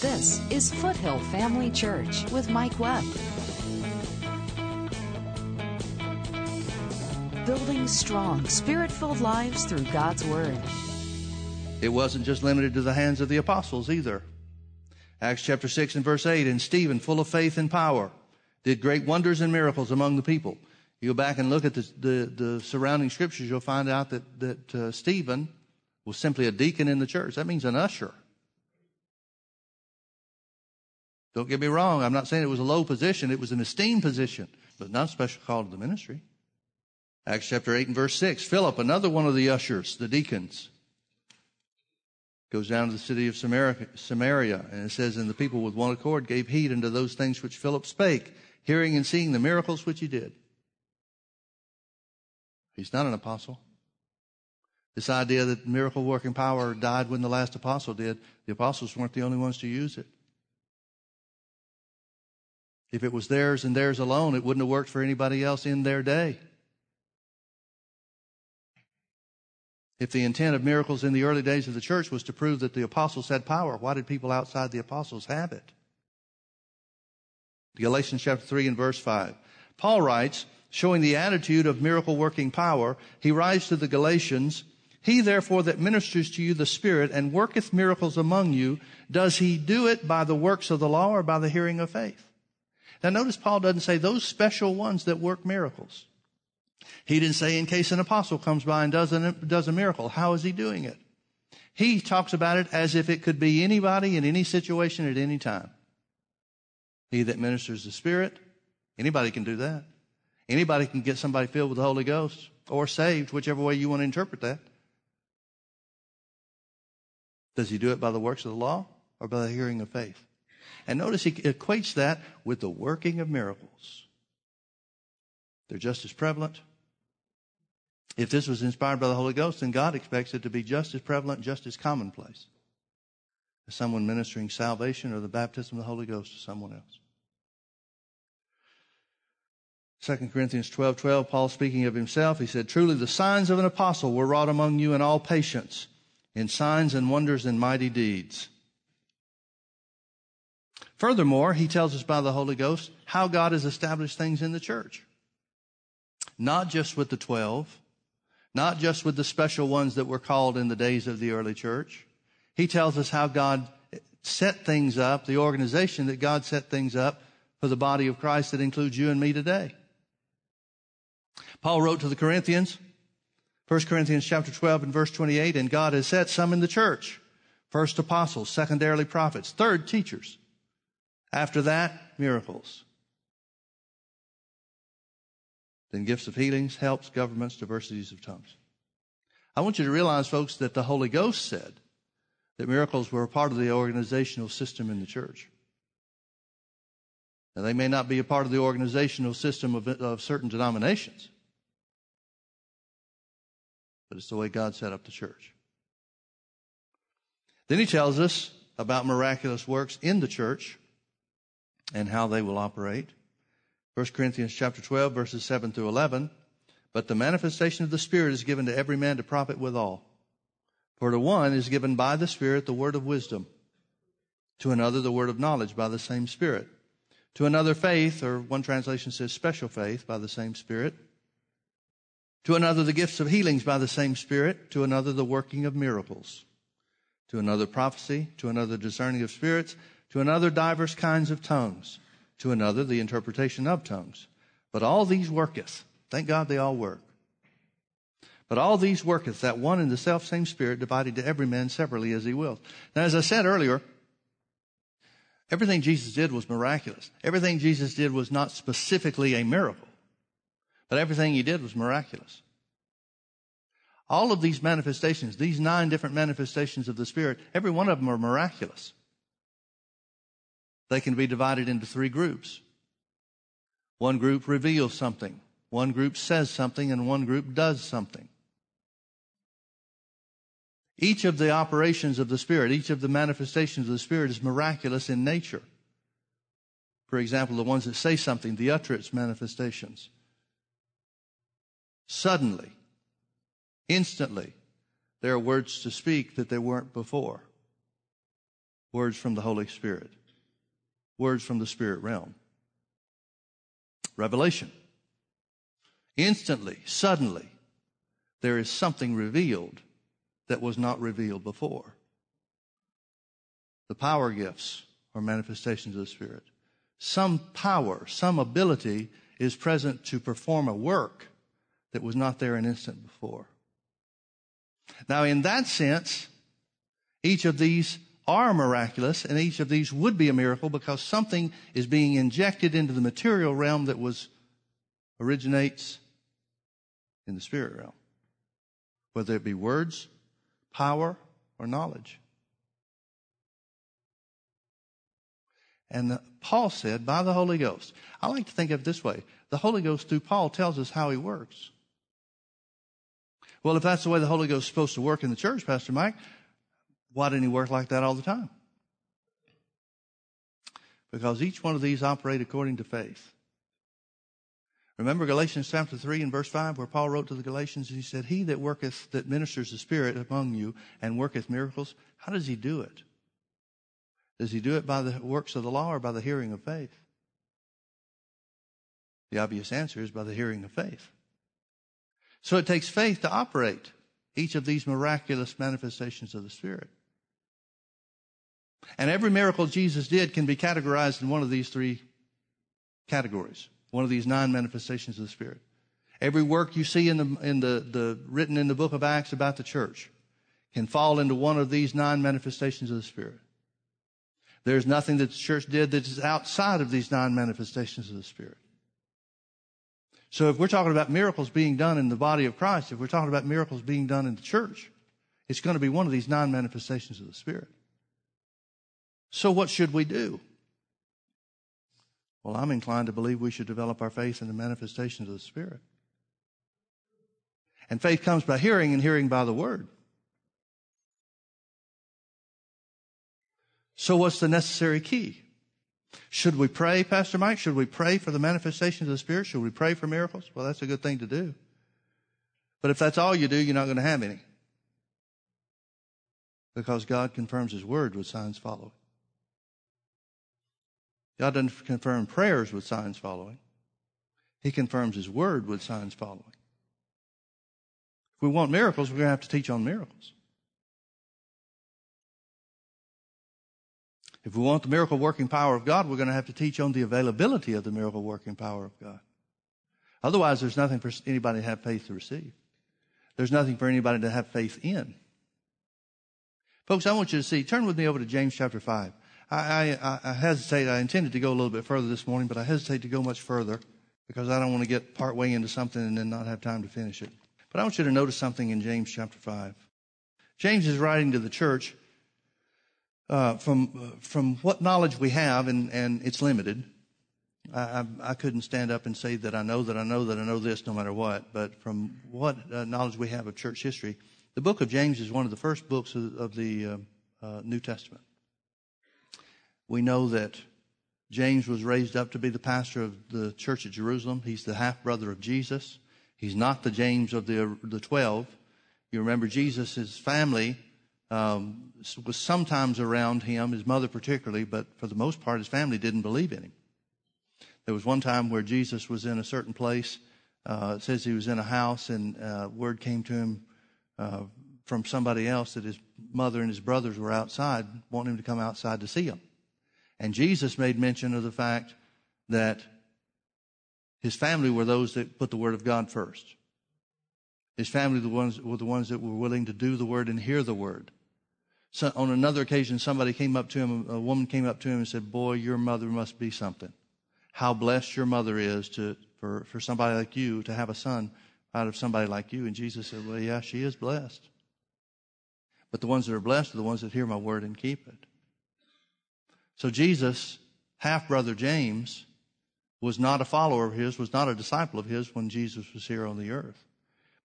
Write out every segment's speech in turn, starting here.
This is Foothill Family Church with Mike Webb. Building strong, spirit filled lives through God's Word. It wasn't just limited to the hands of the apostles either. Acts chapter 6 and verse 8, and Stephen, full of faith and power, did great wonders and miracles among the people. You go back and look at the, the, the surrounding scriptures, you'll find out that, that uh, Stephen was simply a deacon in the church. That means an usher. Don't get me wrong. I'm not saying it was a low position. It was an esteemed position, but not a special call to the ministry. Acts chapter 8 and verse 6. Philip, another one of the ushers, the deacons, goes down to the city of Samaria, and it says, And the people with one accord gave heed unto those things which Philip spake, hearing and seeing the miracles which he did. He's not an apostle. This idea that miracle working power died when the last apostle did, the apostles weren't the only ones to use it. If it was theirs and theirs alone, it wouldn't have worked for anybody else in their day. If the intent of miracles in the early days of the church was to prove that the apostles had power, why did people outside the apostles have it? Galatians chapter 3 and verse 5. Paul writes, showing the attitude of miracle working power, he writes to the Galatians, He therefore that ministers to you the Spirit and worketh miracles among you, does he do it by the works of the law or by the hearing of faith? Now notice Paul doesn't say those special ones that work miracles. He didn't say in case an apostle comes by and does a, does a miracle. How is he doing it? He talks about it as if it could be anybody in any situation at any time. He that ministers the Spirit, anybody can do that. Anybody can get somebody filled with the Holy Ghost or saved, whichever way you want to interpret that. Does he do it by the works of the law or by the hearing of faith? And notice he equates that with the working of miracles. They're just as prevalent. If this was inspired by the Holy Ghost, then God expects it to be just as prevalent, just as commonplace as someone ministering salvation or the baptism of the Holy Ghost to someone else. 2 Corinthians 12, 12, Paul speaking of himself, he said, Truly the signs of an apostle were wrought among you in all patience, in signs and wonders and mighty deeds. Furthermore, he tells us by the Holy Ghost how God has established things in the church. Not just with the twelve, not just with the special ones that were called in the days of the early church. He tells us how God set things up, the organization that God set things up for the body of Christ that includes you and me today. Paul wrote to the Corinthians, 1 Corinthians chapter 12 and verse 28, and God has set some in the church. First apostles, secondarily prophets, third teachers, after that, miracles. Then gifts of healings, helps, governments, diversities of tongues. I want you to realize, folks, that the Holy Ghost said that miracles were a part of the organizational system in the church. Now, they may not be a part of the organizational system of, of certain denominations, but it's the way God set up the church. Then he tells us about miraculous works in the church and how they will operate. 1 Corinthians chapter 12 verses 7 through 11. But the manifestation of the Spirit is given to every man to profit withal. For to one is given by the Spirit the word of wisdom, to another the word of knowledge by the same Spirit, to another faith, or one translation says special faith by the same Spirit, to another the gifts of healings by the same Spirit, to another the working of miracles, to another prophecy, to another discerning of spirits, to another divers kinds of tongues, to another the interpretation of tongues. But all these worketh. Thank God they all work. But all these worketh that one and the self same Spirit divided to every man separately as he will. Now, as I said earlier, everything Jesus did was miraculous. Everything Jesus did was not specifically a miracle, but everything he did was miraculous. All of these manifestations, these nine different manifestations of the Spirit, every one of them are miraculous. They can be divided into three groups. One group reveals something, one group says something, and one group does something. Each of the operations of the Spirit, each of the manifestations of the Spirit is miraculous in nature. For example, the ones that say something, the utterance manifestations. Suddenly, instantly, there are words to speak that there weren't before. Words from the Holy Spirit. Words from the spirit realm. Revelation. Instantly, suddenly, there is something revealed that was not revealed before. The power gifts are manifestations of the Spirit. Some power, some ability is present to perform a work that was not there an instant before. Now, in that sense, each of these are miraculous and each of these would be a miracle because something is being injected into the material realm that was originates in the spirit realm. Whether it be words, power, or knowledge. And Paul said, by the Holy Ghost. I like to think of it this way. The Holy Ghost through Paul tells us how he works. Well, if that's the way the Holy Ghost is supposed to work in the church, Pastor Mike, why didn't he work like that all the time? Because each one of these operate according to faith. Remember Galatians chapter 3 and verse 5 where Paul wrote to the Galatians, and he said, He that worketh, that ministers the Spirit among you and worketh miracles, how does he do it? Does he do it by the works of the law or by the hearing of faith? The obvious answer is by the hearing of faith. So it takes faith to operate each of these miraculous manifestations of the Spirit. And every miracle Jesus did can be categorized in one of these three categories, one of these nine manifestations of the Spirit. Every work you see in the, in the, the written in the book of Acts about the church can fall into one of these nine manifestations of the Spirit. There's nothing that the church did that is outside of these nine manifestations of the Spirit. So if we're talking about miracles being done in the body of Christ, if we're talking about miracles being done in the church, it's going to be one of these nine manifestations of the Spirit. So what should we do? Well, I'm inclined to believe we should develop our faith in the manifestations of the Spirit. And faith comes by hearing and hearing by the Word. So what's the necessary key? Should we pray, Pastor Mike? Should we pray for the manifestations of the Spirit? Should we pray for miracles? Well, that's a good thing to do. But if that's all you do, you're not going to have any. Because God confirms His Word with signs following. God doesn't confirm prayers with signs following. He confirms His Word with signs following. If we want miracles, we're going to have to teach on miracles. If we want the miracle working power of God, we're going to have to teach on the availability of the miracle working power of God. Otherwise, there's nothing for anybody to have faith to receive. There's nothing for anybody to have faith in. Folks, I want you to see, turn with me over to James chapter 5. I, I, I hesitate, I intended to go a little bit further this morning, but I hesitate to go much further because I don't want to get part way into something and then not have time to finish it. But I want you to notice something in James chapter 5. James is writing to the church uh, from from what knowledge we have, and, and it's limited. I, I, I, couldn't stand up and say that I know that I know that I know this no matter what, but from what uh, knowledge we have of church history, the book of James is one of the first books of, of the uh, uh, New Testament. We know that James was raised up to be the pastor of the church at Jerusalem. He's the half brother of Jesus. He's not the James of the the twelve. You remember Jesus' family um, was sometimes around him, his mother particularly, but for the most part, his family didn't believe in him. There was one time where Jesus was in a certain place. Uh, it says he was in a house, and uh, word came to him uh, from somebody else that his mother and his brothers were outside, wanting him to come outside to see him. And Jesus made mention of the fact that his family were those that put the word of God first. His family the ones, were the ones that were willing to do the word and hear the word. So on another occasion, somebody came up to him, a woman came up to him and said, Boy, your mother must be something. How blessed your mother is to, for, for somebody like you to have a son out of somebody like you. And Jesus said, Well, yeah, she is blessed. But the ones that are blessed are the ones that hear my word and keep it. So Jesus, half brother James, was not a follower of his, was not a disciple of his when Jesus was here on the earth.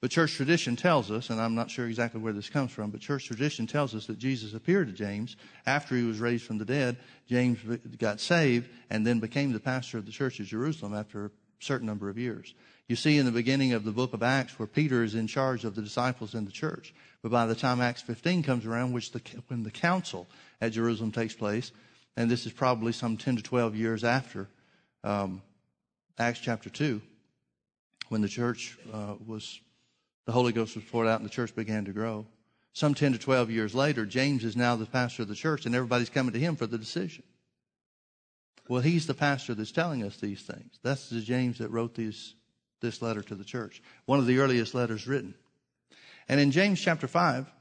But church tradition tells us, and I'm not sure exactly where this comes from, but church tradition tells us that Jesus appeared to James after he was raised from the dead. James got saved and then became the pastor of the church of Jerusalem after a certain number of years. You see in the beginning of the book of Acts where Peter is in charge of the disciples in the church. But by the time Acts 15 comes around, which the, when the council at Jerusalem takes place, and this is probably some 10 to 12 years after um, Acts chapter 2, when the church uh, was, the Holy Ghost was poured out and the church began to grow. Some 10 to 12 years later, James is now the pastor of the church, and everybody's coming to him for the decision. Well, he's the pastor that's telling us these things. That's the James that wrote these, this letter to the church, one of the earliest letters written. And in James chapter 5,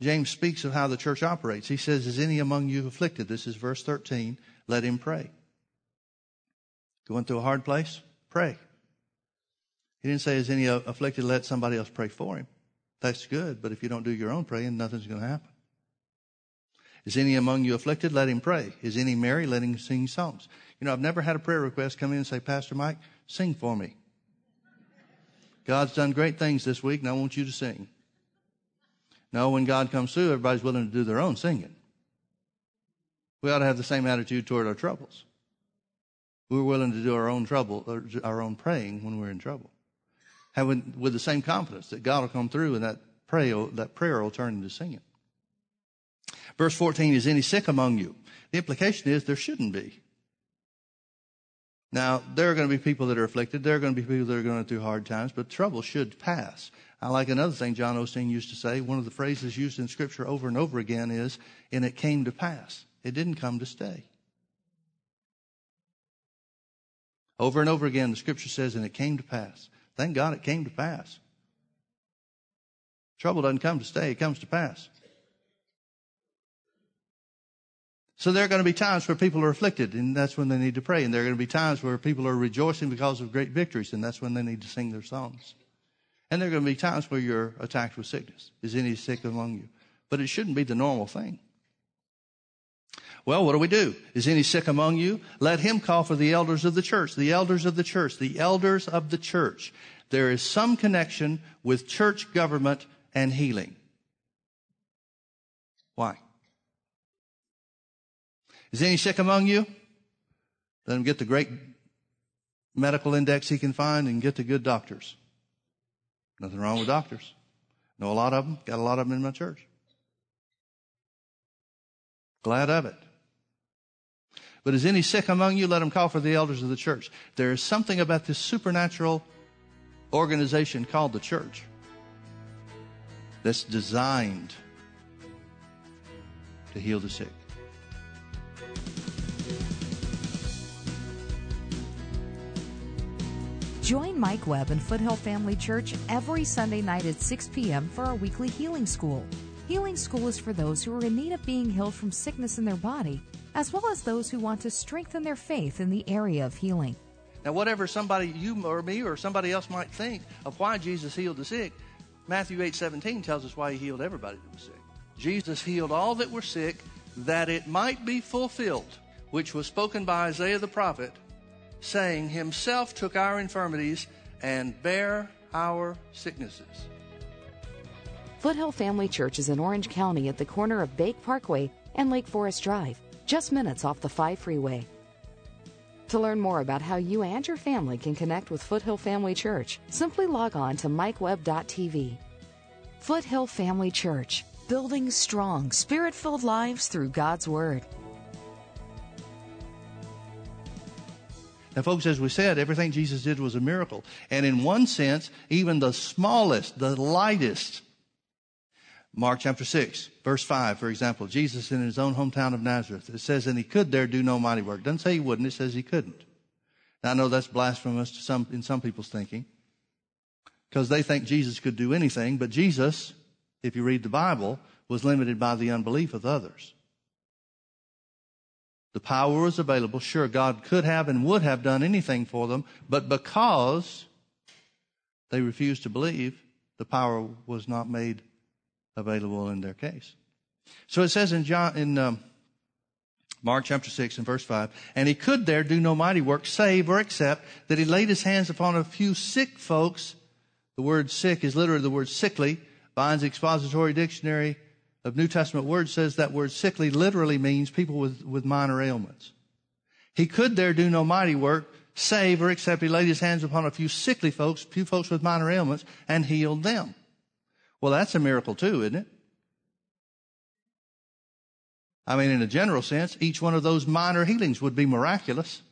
James speaks of how the church operates. He says, Is any among you afflicted? This is verse 13. Let him pray. Going through a hard place? Pray. He didn't say, Is any afflicted? Let somebody else pray for him. That's good, but if you don't do your own praying, nothing's going to happen. Is any among you afflicted? Let him pray. Is any merry? Let him sing songs. You know, I've never had a prayer request come in and say, Pastor Mike, sing for me. God's done great things this week, and I want you to sing. No, when God comes through, everybody's willing to do their own singing. We ought to have the same attitude toward our troubles. We're willing to do our own trouble, our own praying when we're in trouble. Having, with the same confidence that God will come through and that prayer, that prayer will turn into singing. Verse 14, is any sick among you? The implication is there shouldn't be. Now, there are going to be people that are afflicted. There are going to be people that are going through hard times, but trouble should pass. I like another thing John Osteen used to say. One of the phrases used in Scripture over and over again is, and it came to pass. It didn't come to stay. Over and over again, the Scripture says, and it came to pass. Thank God it came to pass. Trouble doesn't come to stay, it comes to pass. So there are going to be times where people are afflicted, and that's when they need to pray. And there are going to be times where people are rejoicing because of great victories, and that's when they need to sing their songs. And there are going to be times where you're attacked with sickness. Is any sick among you? But it shouldn't be the normal thing. Well, what do we do? Is any sick among you? Let him call for the elders of the church. The elders of the church. The elders of the church. There is some connection with church government and healing. Why? Is any sick among you? Let him get the great medical index he can find and get the good doctors. Nothing wrong with doctors. Know a lot of them. Got a lot of them in my church. Glad of it. But is any sick among you? Let him call for the elders of the church. There is something about this supernatural organization called the church that's designed to heal the sick. Join Mike Webb and Foothill Family Church every Sunday night at 6 p.m. for our weekly healing school. Healing school is for those who are in need of being healed from sickness in their body, as well as those who want to strengthen their faith in the area of healing. Now, whatever somebody, you or me or somebody else might think of why Jesus healed the sick, Matthew 8 17 tells us why he healed everybody that was sick. Jesus healed all that were sick that it might be fulfilled, which was spoken by Isaiah the prophet saying, Himself took our infirmities and bare our sicknesses. Foothill Family Church is in Orange County at the corner of Bake Parkway and Lake Forest Drive, just minutes off the 5 freeway. To learn more about how you and your family can connect with Foothill Family Church, simply log on to mikewebb.tv. Foothill Family Church, building strong, spirit filled lives through God's Word. And folks, as we said, everything Jesus did was a miracle. And in one sense, even the smallest, the lightest, Mark chapter 6, verse 5, for example, Jesus in his own hometown of Nazareth, it says, and he could there do no mighty work. Doesn't say he wouldn't, it says he couldn't. Now I know that's blasphemous to some, in some people's thinking, because they think Jesus could do anything, but Jesus, if you read the Bible, was limited by the unbelief of others. The power was available. Sure, God could have and would have done anything for them, but because they refused to believe, the power was not made available in their case. So it says in John, in um, Mark chapter 6 and verse 5, and he could there do no mighty work, save or except that he laid his hands upon a few sick folks. The word sick is literally the word sickly. Vine's expository dictionary of New Testament words says that word sickly literally means people with, with minor ailments. He could there do no mighty work save or except he laid his hands upon a few sickly folks, few folks with minor ailments, and healed them. Well, that's a miracle too, isn't it? I mean, in a general sense, each one of those minor healings would be miraculous.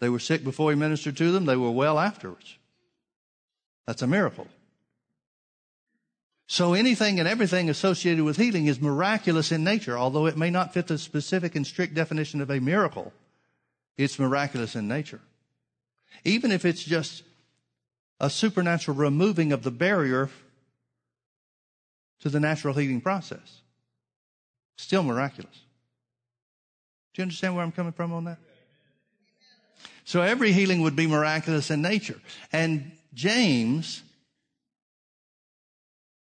They were sick before he ministered to them, they were well afterwards. That's a miracle. So anything and everything associated with healing is miraculous in nature, although it may not fit the specific and strict definition of a miracle. It's miraculous in nature. Even if it's just a supernatural removing of the barrier to the natural healing process. Still miraculous. Do you understand where I'm coming from on that? So every healing would be miraculous in nature. And James,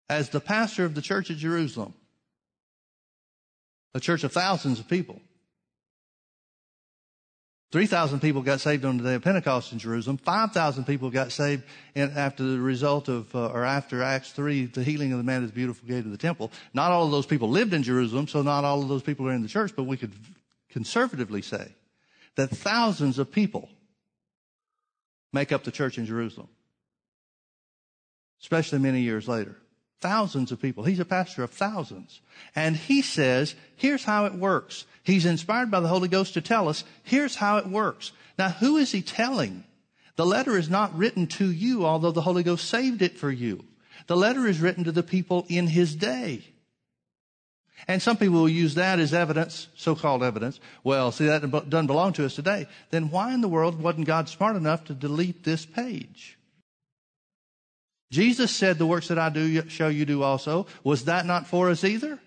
as the pastor of the church at Jerusalem, a church of thousands of people, 3,000 people got saved on the day of Pentecost in Jerusalem. 5,000 people got saved after the result of, uh, or after Acts 3, the healing of the man at the beautiful gate of the temple. Not all of those people lived in Jerusalem, so not all of those people are in the church, but we could conservatively say that thousands of people make up the church in Jerusalem. Especially many years later. Thousands of people. He's a pastor of thousands. And he says, here's how it works. He's inspired by the Holy Ghost to tell us, here's how it works. Now, who is he telling? The letter is not written to you, although the Holy Ghost saved it for you. The letter is written to the people in his day. And some people will use that as evidence, so-called evidence. Well, see, that doesn't belong to us today. Then why in the world wasn't God smart enough to delete this page? Jesus said, the works that I do shall you do also. Was that not for us either?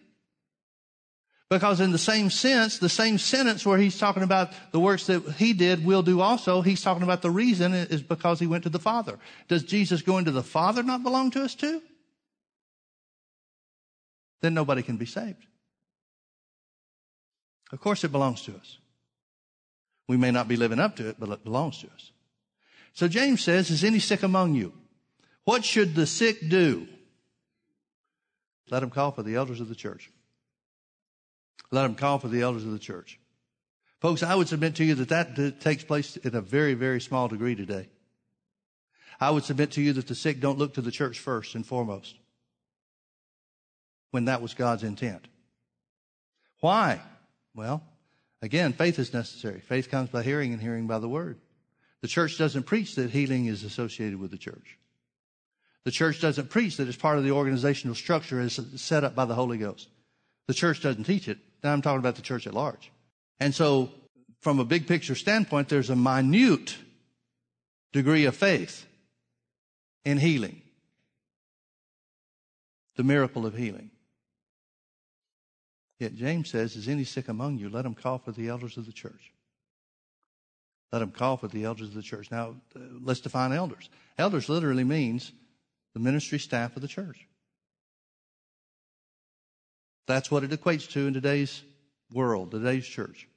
Because in the same sense, the same sentence where he's talking about the works that he did will do also, he's talking about the reason is because he went to the Father. Does Jesus going to the Father not belong to us too? Then nobody can be saved. Of course it belongs to us. We may not be living up to it, but it belongs to us. So James says, is any sick among you? What should the sick do? Let them call for the elders of the church. Let them call for the elders of the church. Folks, I would submit to you that that takes place in a very, very small degree today. I would submit to you that the sick don't look to the church first and foremost when that was God's intent. Why? Well, again, faith is necessary. Faith comes by hearing and hearing by the word. The church doesn't preach that healing is associated with the church. The church doesn't preach that it's part of the organizational structure as set up by the Holy Ghost. The church doesn't teach it. Now I'm talking about the church at large. And so, from a big picture standpoint, there's a minute degree of faith in healing. The miracle of healing. Yet James says, Is any sick among you? Let him call for the elders of the church. Let him call for the elders of the church. Now, uh, let's define elders. Elders literally means the ministry staff of the church. That's what it equates to in today's world, today's church.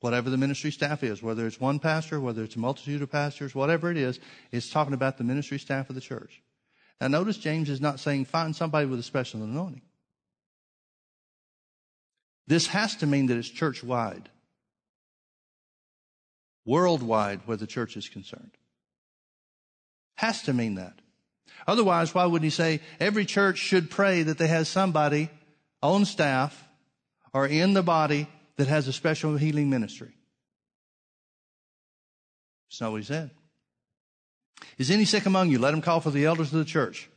Whatever the ministry staff is, whether it's one pastor, whether it's a multitude of pastors, whatever it is, it's talking about the ministry staff of the church. Now notice James is not saying find somebody with a special anointing. This has to mean that it's church wide worldwide where the church is concerned. Has to mean that. Otherwise, why would he say every church should pray that they have somebody on staff or in the body that has a special healing ministry? That's not what he said. Is any sick among you? Let him call for the elders of the church.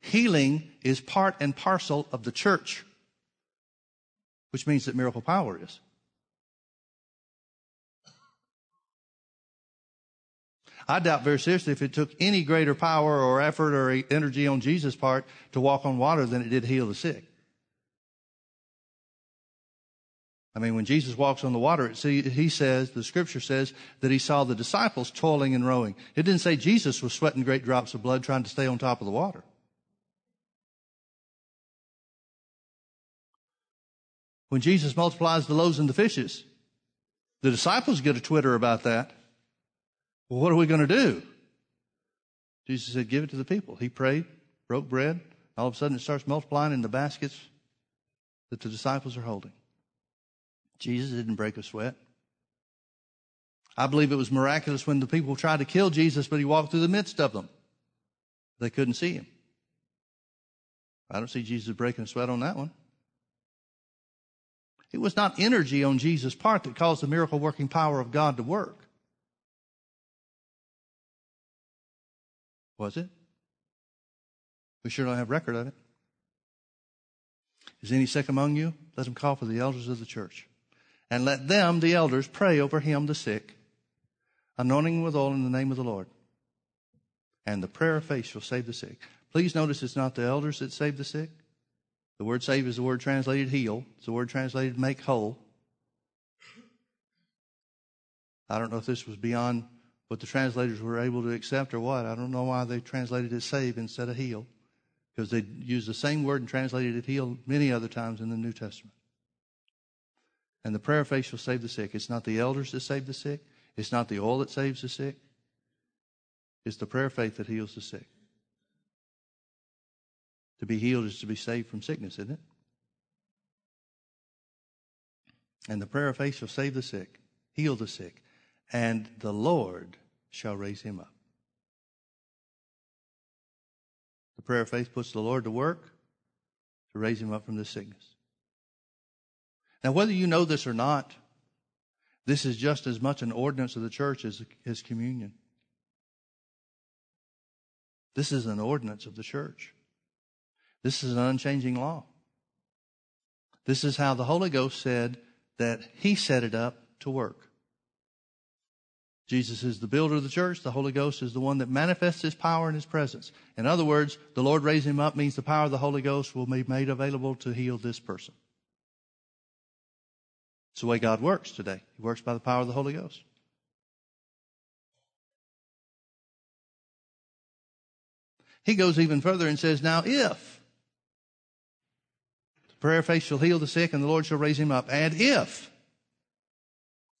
Healing is part and parcel of the church, which means that miracle power is. I doubt very seriously if it took any greater power or effort or energy on Jesus' part to walk on water than it did heal the sick. I mean, when Jesus walks on the water, see, he says, the scripture says that he saw the disciples toiling and rowing. It didn't say Jesus was sweating great drops of blood trying to stay on top of the water. When Jesus multiplies the loaves and the fishes, the disciples get a twitter about that. Well, what are we going to do? Jesus said, Give it to the people. He prayed, broke bread. All of a sudden, it starts multiplying in the baskets that the disciples are holding. Jesus didn't break a sweat. I believe it was miraculous when the people tried to kill Jesus, but he walked through the midst of them. They couldn't see him. I don't see Jesus breaking a sweat on that one. It was not energy on Jesus' part that caused the miracle working power of God to work. Was it? We sure don't have record of it. Is any sick among you? Let him call for the elders of the church. And let them, the elders, pray over him, the sick, anointing with oil in the name of the Lord. And the prayer of faith shall save the sick. Please notice it's not the elders that save the sick. The word save is the word translated heal. It's the word translated make whole. I don't know if this was beyond what the translators were able to accept or what. I don't know why they translated it save instead of heal because they used the same word and translated it heal many other times in the New Testament. And the prayer of faith shall save the sick. It's not the elders that save the sick. It's not the oil that saves the sick. It's the prayer of faith that heals the sick. To be healed is to be saved from sickness, isn't it? And the prayer of faith shall save the sick, heal the sick, and the Lord shall raise him up. The prayer of faith puts the Lord to work to raise him up from this sickness. Now, whether you know this or not, this is just as much an ordinance of the church as, as communion. This is an ordinance of the church. This is an unchanging law. This is how the Holy Ghost said that He set it up to work. Jesus is the builder of the church. The Holy Ghost is the one that manifests His power and His presence. In other words, the Lord raised Him up means the power of the Holy Ghost will be made available to heal this person. It's the way God works today. He works by the power of the Holy Ghost. He goes even further and says, Now if the prayer of faith shall heal the sick and the Lord shall raise him up, and if,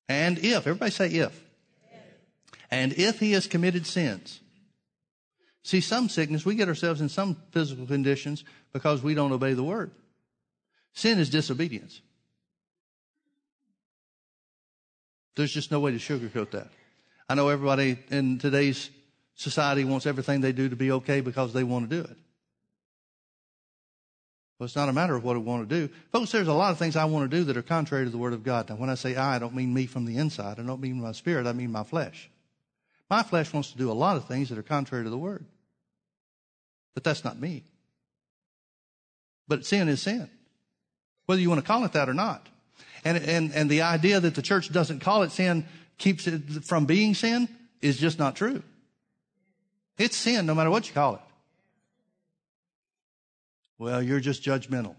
and if, everybody say if and if he has committed sins. See, some sickness, we get ourselves in some physical conditions because we don't obey the word. Sin is disobedience. There's just no way to sugarcoat that. I know everybody in today's society wants everything they do to be okay because they want to do it. Well, it's not a matter of what I want to do. Folks, there's a lot of things I want to do that are contrary to the Word of God. Now, when I say I, I don't mean me from the inside. I don't mean my spirit. I mean my flesh. My flesh wants to do a lot of things that are contrary to the word. But that's not me. But sin is sin. Whether you want to call it that or not. And, and, and the idea that the church doesn't call it sin keeps it from being sin is just not true. It's sin no matter what you call it. Well, you're just judgmental.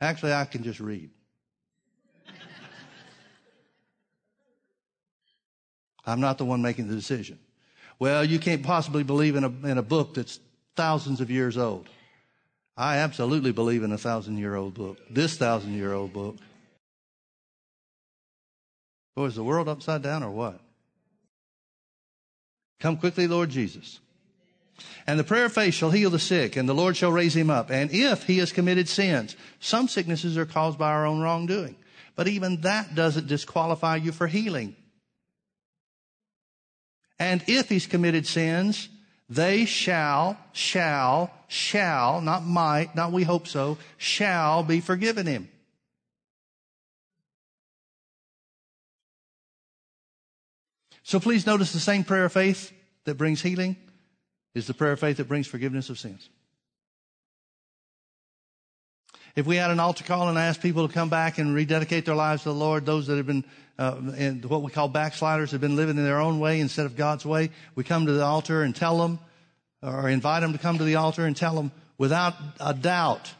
Actually, I can just read. I'm not the one making the decision. Well, you can't possibly believe in a, in a book that's thousands of years old. I absolutely believe in a thousand year old book, this thousand year old book. Boy, is the world upside down or what? Come quickly, Lord Jesus. And the prayer of faith shall heal the sick, and the Lord shall raise him up. And if he has committed sins, some sicknesses are caused by our own wrongdoing. But even that doesn't disqualify you for healing. And if he's committed sins, they shall, shall, shall, not might, not we hope so, shall be forgiven him. So please notice the same prayer of faith that brings healing is the prayer of faith that brings forgiveness of sins. If we had an altar call and asked people to come back and rededicate their lives to the Lord, those that have been uh, in what we call backsliders have been living in their own way instead of God's way, we come to the altar and tell them, or invite them to come to the altar and tell them without a doubt,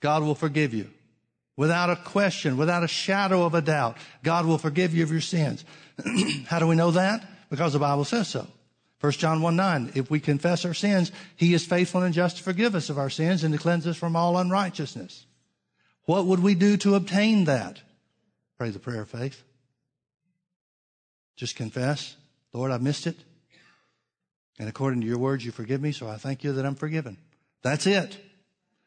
God will forgive you. Without a question, without a shadow of a doubt, God will forgive you of your sins. How do we know that? Because the Bible says so. 1 John 1 9, if we confess our sins, he is faithful and just to forgive us of our sins and to cleanse us from all unrighteousness. What would we do to obtain that? Pray the prayer of faith. Just confess, Lord, I missed it. And according to your words, you forgive me, so I thank you that I'm forgiven. That's it.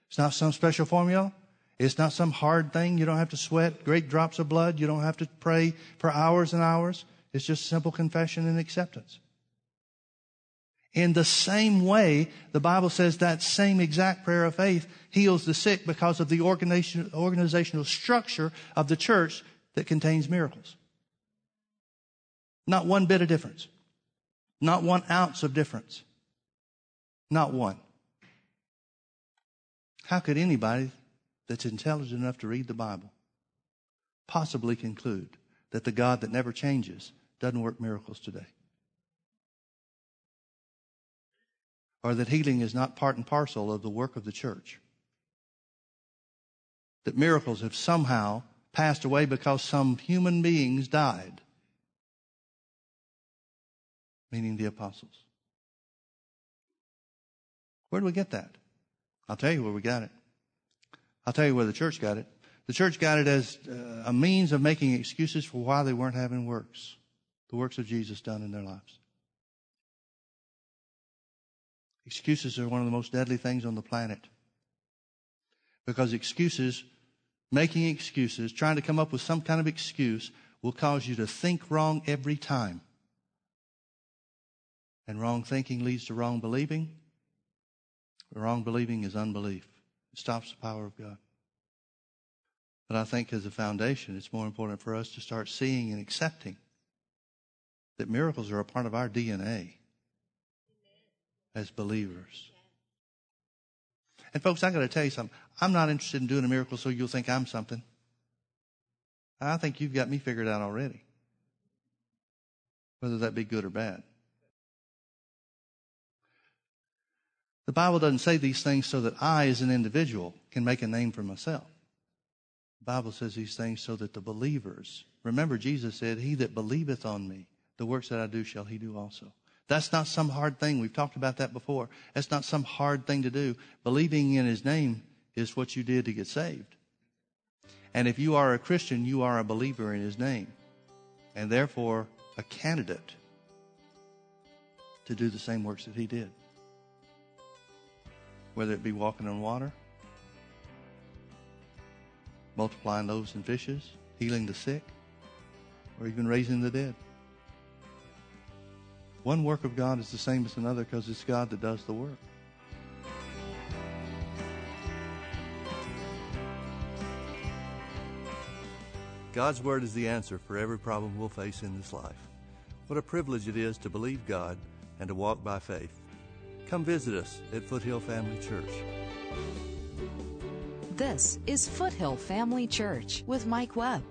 It's not some special formula. It's not some hard thing. You don't have to sweat great drops of blood. You don't have to pray for hours and hours. It's just simple confession and acceptance. In the same way, the Bible says that same exact prayer of faith heals the sick because of the organizational structure of the church that contains miracles. Not one bit of difference. Not one ounce of difference. Not one. How could anybody that's intelligent enough to read the Bible possibly conclude that the God that never changes doesn't work miracles today? Or that healing is not part and parcel of the work of the church? That miracles have somehow passed away because some human beings died, meaning the apostles. Where do we get that? I'll tell you where we got it. I'll tell you where the church got it. The church got it as uh, a means of making excuses for why they weren't having works, the works of Jesus done in their lives. Excuses are one of the most deadly things on the planet. Because excuses, making excuses, trying to come up with some kind of excuse will cause you to think wrong every time. And wrong thinking leads to wrong believing. Wrong believing is unbelief. It stops the power of God. But I think as a foundation, it's more important for us to start seeing and accepting that miracles are a part of our DNA as believers. And folks, I got to tell you something. I'm not interested in doing a miracle so you'll think I'm something. I think you've got me figured out already. Whether that be good or bad. The Bible doesn't say these things so that I, as an individual, can make a name for myself. The Bible says these things so that the believers, remember, Jesus said, He that believeth on me, the works that I do shall he do also. That's not some hard thing. We've talked about that before. That's not some hard thing to do. Believing in His name is what you did to get saved. And if you are a Christian, you are a believer in His name. And therefore, a candidate to do the same works that He did whether it be walking on water, multiplying loaves and fishes, healing the sick, or even raising the dead. One work of God is the same as another because it's God that does the work. God's Word is the answer for every problem we'll face in this life. What a privilege it is to believe God and to walk by faith. Come visit us at Foothill Family Church. This is Foothill Family Church with Mike Webb.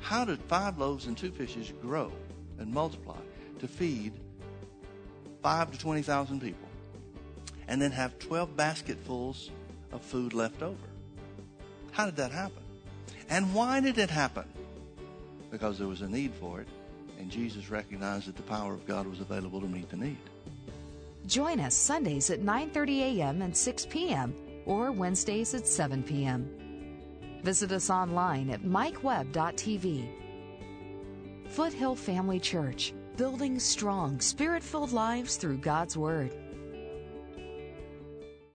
How did five loaves and two fishes grow and multiply to feed five to 20,000 people and then have 12 basketfuls of food left over? How did that happen? And why did it happen? Because there was a need for it, and Jesus recognized that the power of God was available to meet the need. Join us Sundays at 9:30 a.m. and 6 p.m. or Wednesdays at 7 p.m. Visit us online at mikewebb.tv. Foothill Family Church, building strong, spirit-filled lives through God's Word.